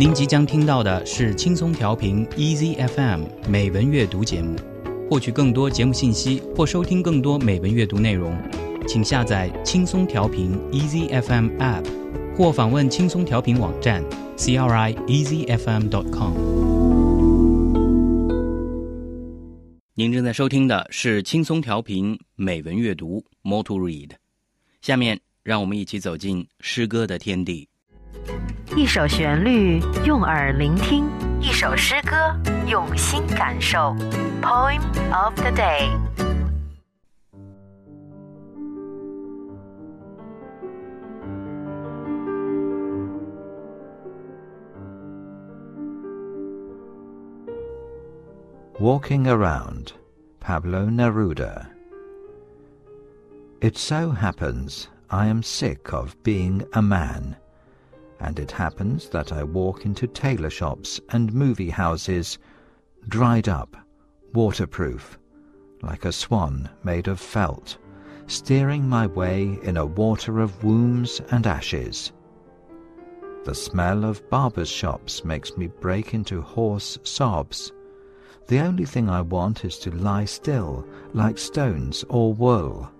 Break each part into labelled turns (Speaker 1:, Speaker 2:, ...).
Speaker 1: 您即将听到的是轻松调频 Easy FM 美文阅读节目。获取更多节目信息或收听更多美文阅读内容，请下载轻松调频 Easy FM App，或访问轻松调频网站 crieasyfm.com。您正在收听的是轻松调频美文阅读 Moto Read。下面让我们一起走进诗歌的天地。
Speaker 2: 一首旋律，用耳聆听；一首诗歌，用心感受。Poem of the
Speaker 3: day。Walking Around, Pablo Neruda. It so happens I am sick of being a man and it happens that I walk into tailor shops and movie houses, dried up, waterproof, like a swan made of felt, steering my way in a water of wombs and ashes. The smell of barbers' shops makes me break into hoarse sobs. The only thing I want is to lie still, like stones or wool.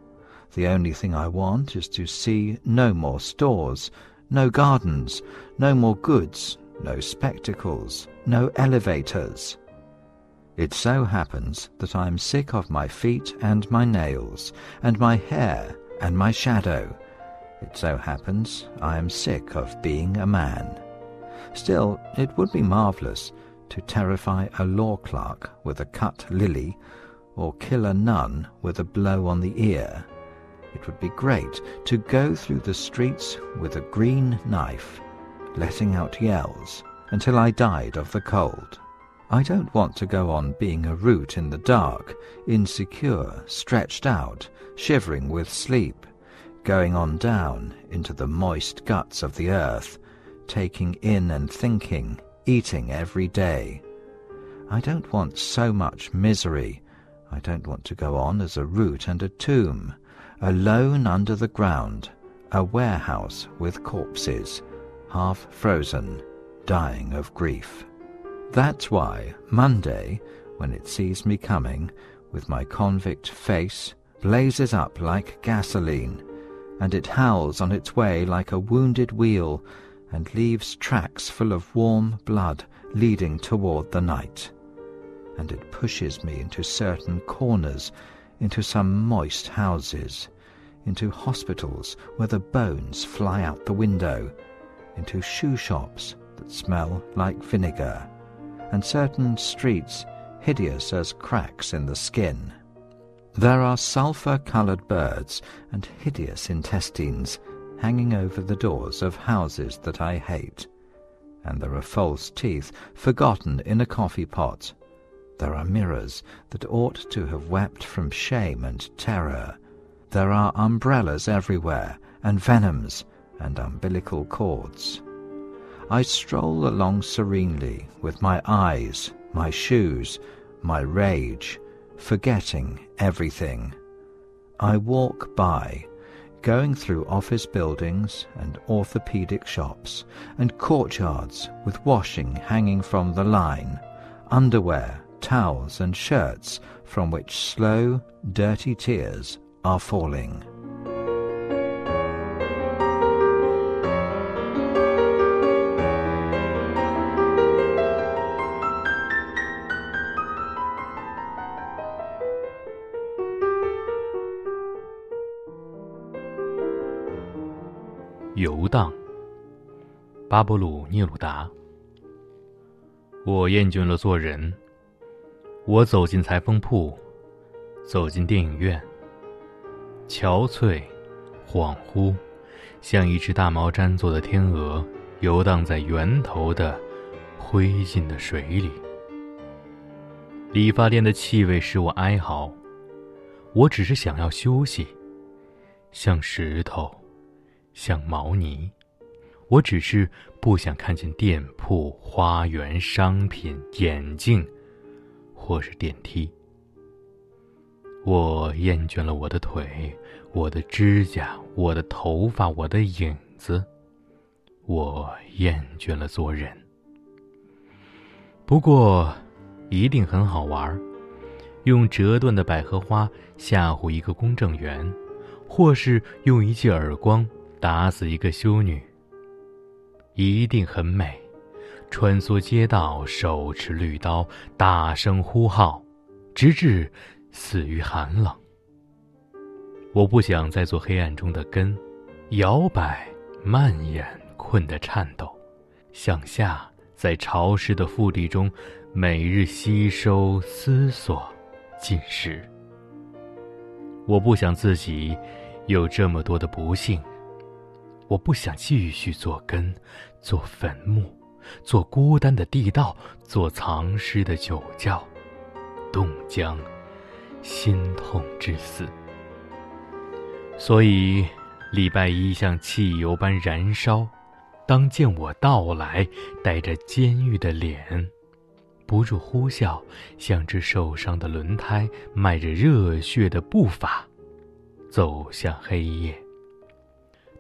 Speaker 3: The only thing I want is to see no more stores, no gardens, no more goods, no spectacles, no elevators. It so happens that I am sick of my feet and my nails, and my hair and my shadow. It so happens I am sick of being a man. Still, it would be marvellous to terrify a law clerk with a cut lily, or kill a nun with a blow on the ear. It would be great to go through the streets with a green knife, letting out yells until I died of the cold. I don't want to go on being a root in the dark, insecure, stretched out, shivering with sleep, going on down into the moist guts of the earth, taking in and thinking, eating every day. I don't want so much misery. I don't want to go on as a root and a tomb, alone under the ground, a warehouse with corpses, half frozen, dying of grief. That's why Monday, when it sees me coming, with my convict face, blazes up like gasoline, and it howls on its way like a wounded wheel, and leaves tracks full of warm blood leading toward the night. And it pushes me into certain corners into some moist houses, into hospitals where the bones fly out the window, into shoe shops that smell like vinegar, and certain streets hideous as cracks in the skin. There are sulphur-coloured birds and hideous intestines hanging over the doors of houses that I hate, and there are false teeth forgotten in a coffee pot there are mirrors that ought to have wept from shame and terror. There are umbrellas everywhere, and venoms, and umbilical cords. I stroll along serenely with my eyes, my shoes, my rage, forgetting everything. I walk by, going through office buildings and orthopedic shops and courtyards with washing hanging from the line, underwear towels and shirts from which slow, dirty tears are falling.
Speaker 4: 游荡，巴勃鲁·聂鲁达。我厌倦了做人。 我走进裁缝铺，走进电影院。憔悴、恍惚，像一只大毛毡做的天鹅，游荡在源头的灰烬的水里。理发店的气味使我哀嚎。我只是想要休息，像石头，像毛泥。我只是不想看见店铺、花园、商品、眼镜。或是电梯。我厌倦了我的腿，我的指甲，我的头发，我的影子。我厌倦了做人。不过，一定很好玩用折断的百合花吓唬一个公证员，或是用一记耳光打死一个修女，一定很美。穿梭街道，手持绿刀，大声呼号，直至死于寒冷。我不想再做黑暗中的根，摇摆、蔓延、困得颤抖，向下。在潮湿的腹地中，每日吸收、思索、进食。我不想自己有这么多的不幸，我不想继续做根，做坟墓，做孤单的地道，做藏尸的酒窖，冻僵，心痛至死。所以，礼拜一像汽油般燃烧。当见我到来，带着监狱的脸，不住呼啸，像只受伤的轮胎，迈着热血的步伐，走向黑夜。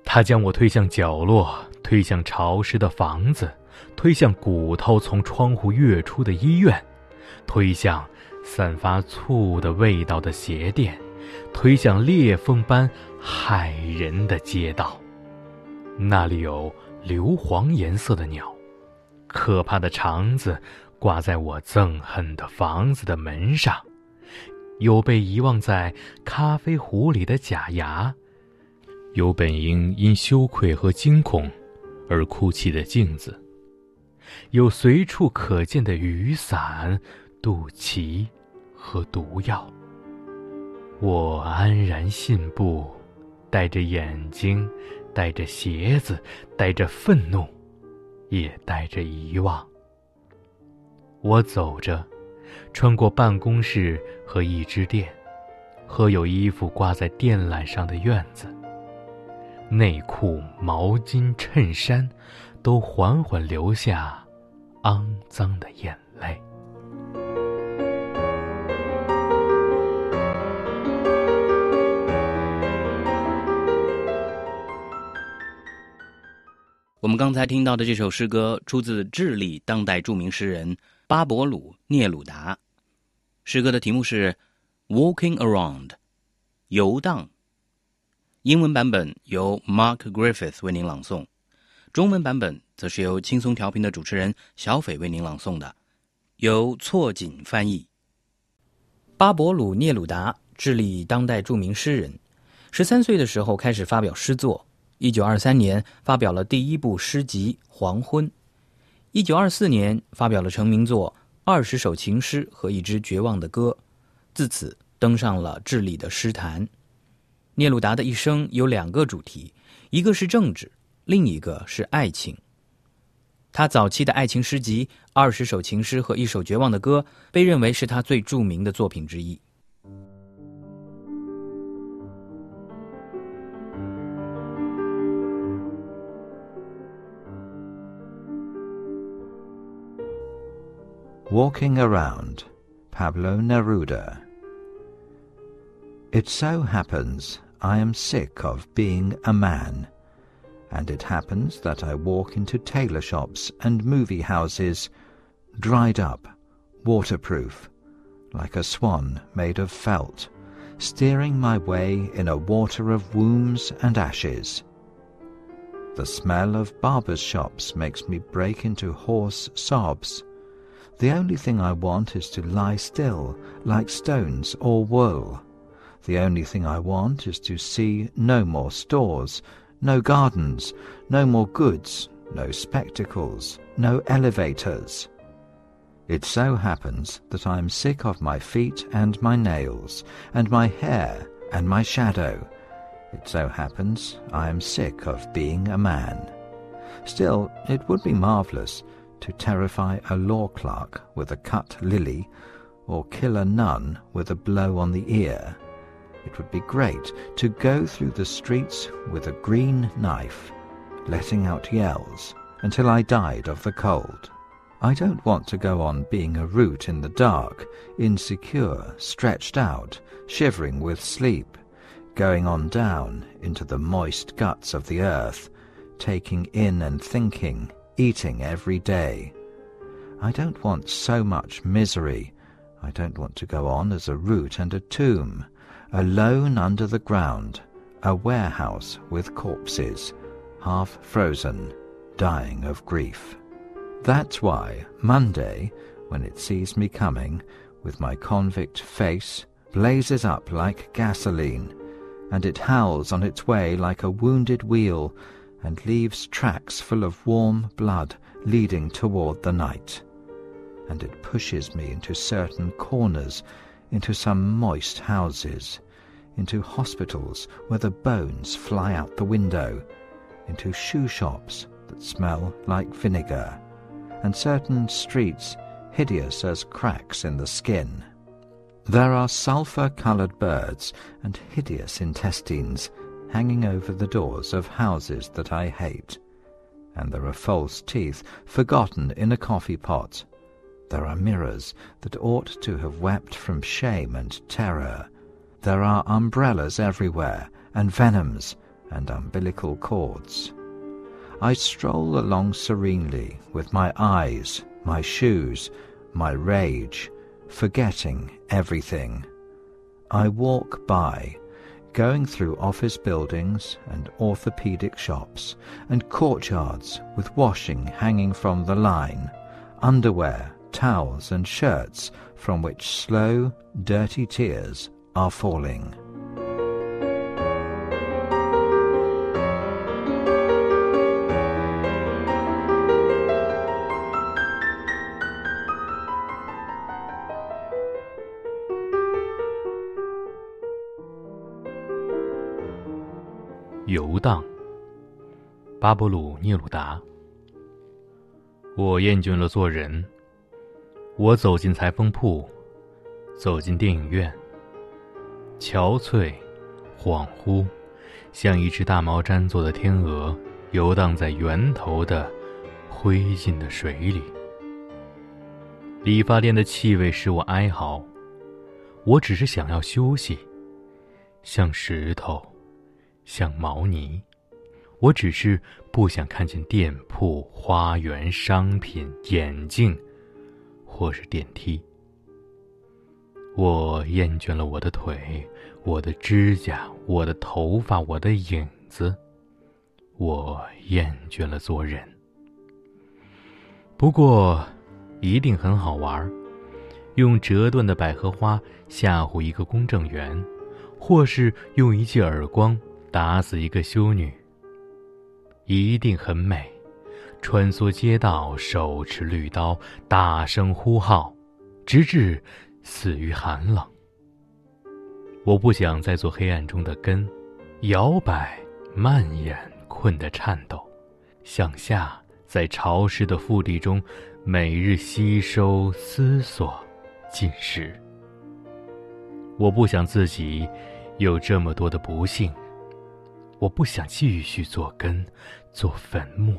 Speaker 4: 他将我推向角落，推向潮湿的房子，推向骨头从窗户跃出的医院，推向散发醋的味道的鞋店，推向裂缝般骇人的街道。那里有。硫磺颜色的鸟，可怕的肠子挂在我憎恨的房子的门上，有被遗忘在咖啡壶里的假牙，有本应因羞愧和惊恐而哭泣的镜子，有随处可见的雨伞、肚脐和毒药。我安然信步，带着眼睛。带着鞋子，带着愤怒，也带着遗忘。我走着，穿过办公室和一只店，和有衣服挂在电缆上的院子。内裤、毛巾、衬衫，都缓缓流下肮脏的眼泪。
Speaker 1: 我们刚才听到的这首诗歌出自智利当代著名诗人巴勃鲁·聂鲁达。诗歌的题目是《Walking Around》，游荡。英文版本由 Mark Griffith 为您朗诵，中文版本则是由轻松调频的主持人小斐为您朗诵的，由错锦翻译。巴勃鲁·聂鲁达，智利当代著名诗人，十三岁的时候开始发表诗作。一九二三年发表了第一部诗集《黄昏》，一九二四年发表了成名作《二十首情诗和一支绝望的歌》，自此登上了智利的诗坛。聂鲁达的一生有两个主题，一个是政治，另一个是爱情。他早期的爱情诗集《二十首情诗和一首绝望的歌》被认为是他最着名的作品之一。
Speaker 3: Walking Around, Pablo Neruda. It so happens I am sick of being a man, and it happens that I walk into tailor shops and movie houses, dried up, waterproof, like a swan made of felt, steering my way in a water of wombs and ashes. The smell of barbers' shops makes me break into hoarse sobs the only thing I want is to lie still, like stones or wool. The only thing I want is to see no more stores, no gardens, no more goods, no spectacles, no elevators. It so happens that I am sick of my feet and my nails, and my hair and my shadow. It so happens I am sick of being a man. Still, it would be marvellous to terrify a law clerk with a cut lily, or kill a nun with a blow on the ear. It would be great to go through the streets with a green knife, letting out yells until I died of the cold. I don't want to go on being a root in the dark, insecure, stretched out, shivering with sleep, going on down into the moist guts of the earth, taking in and thinking, eating every day. I don't want so much misery. I don't want to go on as a root and a tomb, alone under the ground, a warehouse with corpses, half frozen, dying of grief. That's why Monday, when it sees me coming, with my convict face, blazes up like gasoline, and it howls on its way like a wounded wheel, and leaves tracks full of warm blood leading toward the night. And it pushes me into certain corners, into some moist houses, into hospitals where the bones fly out the window, into shoe shops that smell like vinegar, and certain streets hideous as cracks in the skin. There are sulphur-coloured birds and hideous intestines hanging over the doors of houses that I hate, and there are false teeth forgotten in a coffee pot. There are mirrors that ought to have wept from shame and terror. There are umbrellas everywhere, and venoms, and umbilical cords. I stroll along serenely with my eyes, my shoes, my rage, forgetting everything. I walk by, going through office buildings and orthopedic shops and courtyards with washing hanging from the line, underwear, towels and shirts from which slow, dirty tears are falling.
Speaker 4: 游荡，巴勃鲁·聂鲁达。我厌倦了做人， 我走进裁缝铺，走进电影院。憔悴，恍惚，像一只大毛毡做的天鹅，游荡在源头的灰烬的水里。理发店的气味使我哀嚎，我只是想要休息，像石头。像毛呢，我只是不想看见店铺、花园、商品、眼镜，或是电梯。我厌倦了我的腿、我的指甲、我的头发、我的影子。我厌倦了做人。不过，一定很好玩用折断的百合花吓唬一个公证员，或是用一记耳光。打死一个修女，一定很美。穿梭街道，手持绿刀，大声呼号，直至死于寒冷。我不想再做黑暗中的根，摇摆、蔓延、困得颤抖，向下，在潮湿的腹地中，每日吸收、思索、进食。我不想自己有这么多的不幸。我不想继续做根，做坟墓，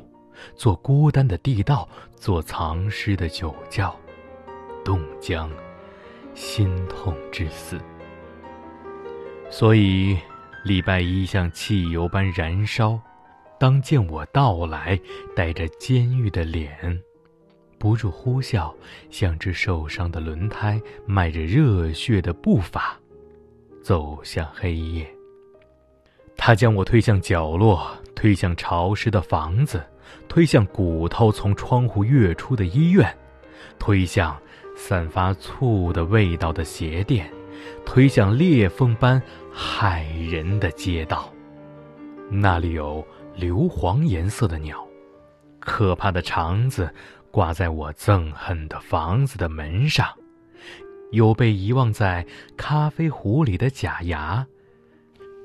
Speaker 4: 做孤单的地道，做藏尸的酒窖，冻僵，心痛至死。所以，礼拜一像汽油般燃烧。当见我到来，带着监狱的脸，不住呼啸，像只受伤的轮胎，迈着热血的步伐，走向黑夜。他将我推向角落，推向潮湿的房子，推向骨头从窗户跃出的医院，推向散发醋的味道的鞋店，推向裂缝般骇人的街道。那里有硫磺颜色的鸟，可怕的肠子挂在我憎恨的房子的门上，有被遗忘在咖啡壶里的假牙。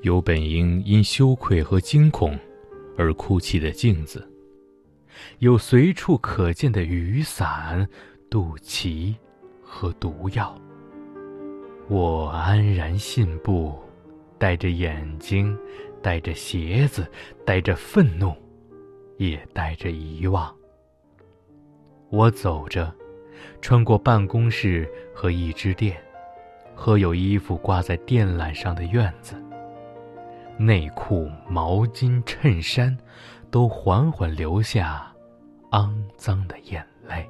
Speaker 4: 有本应因羞愧和惊恐而哭泣的镜子，有随处可见的雨伞、肚脐和毒药。我安然信步，带着眼睛，带着鞋子，带着愤怒，也带着遗忘。我走着，穿过办公室和一只店，和有衣服挂在电缆上的院子。内裤、毛巾、衬衫，都缓缓流下肮脏的眼泪。